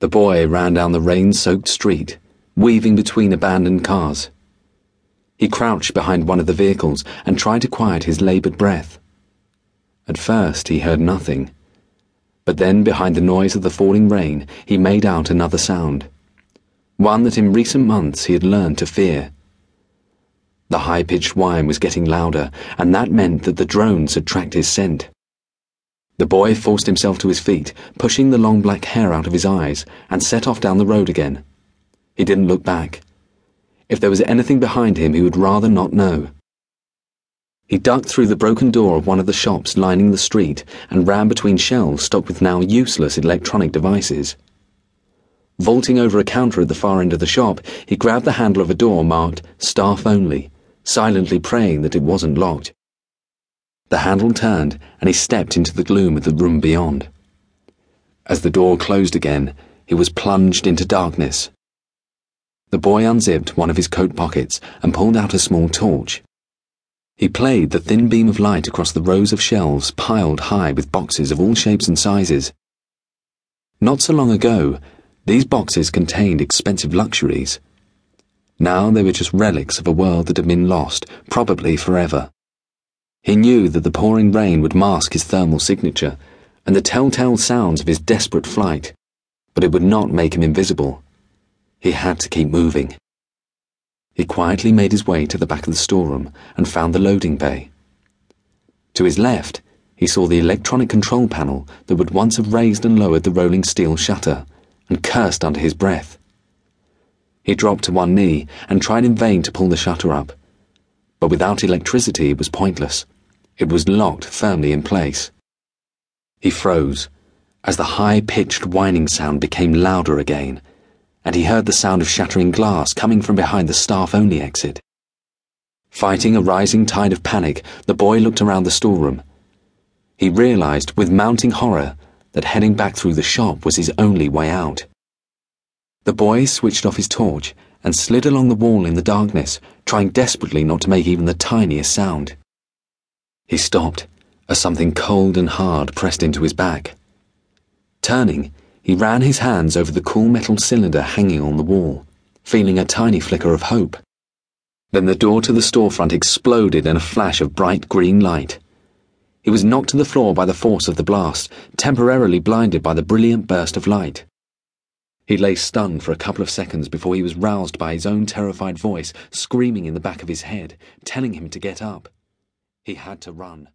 The boy ran down the rain soaked street, weaving between abandoned cars. He crouched behind one of the vehicles and tried to quiet his laboured breath. At first, he heard nothing. But then, behind the noise of the falling rain, he made out another sound. One that in recent months he had learned to fear. The high pitched whine was getting louder, and that meant that the drones had tracked his scent. The boy forced himself to his feet, pushing the long black hair out of his eyes, and set off down the road again. He didn't look back. If there was anything behind him, he would rather not know. He ducked through the broken door of one of the shops lining the street and ran between shelves stocked with now useless electronic devices. Vaulting over a counter at the far end of the shop, he grabbed the handle of a door marked Staff Only, silently praying that it wasn't locked. The handle turned, and he stepped into the gloom of the room beyond. As the door closed again, he was plunged into darkness. The boy unzipped one of his coat pockets and pulled out a small torch. He played the thin beam of light across the rows of shelves piled high with boxes of all shapes and sizes. Not so long ago, these boxes contained expensive luxuries. Now they were just relics of a world that had been lost, probably forever. He knew that the pouring rain would mask his thermal signature and the telltale sounds of his desperate flight, but it would not make him invisible. He had to keep moving. He quietly made his way to the back of the storeroom and found the loading bay. To his left, he saw the electronic control panel that would once have raised and lowered the rolling steel shutter, and cursed under his breath. He dropped to one knee and tried in vain to pull the shutter up but without electricity it was pointless. It was locked firmly in place. He froze as the high pitched whining sound became louder again, and he heard the sound of shattering glass coming from behind the staff only exit. Fighting a rising tide of panic, the boy looked around the storeroom. He realized with mounting horror that heading back through the shop was his only way out. The boy switched off his torch and slid along the wall in the darkness, trying desperately not to make even the tiniest sound. He stopped as something cold and hard pressed into his back. Turning, he ran his hands over the cool metal cylinder hanging on the wall, feeling a tiny flicker of hope. Then the door to the storefront exploded in a flash of bright green light. He was knocked to the floor by the force of the blast, temporarily blinded by the brilliant burst of light. He lay stunned for a couple of seconds before he was roused by his own terrified voice screaming in the back of his head, telling him to get up. He had to run.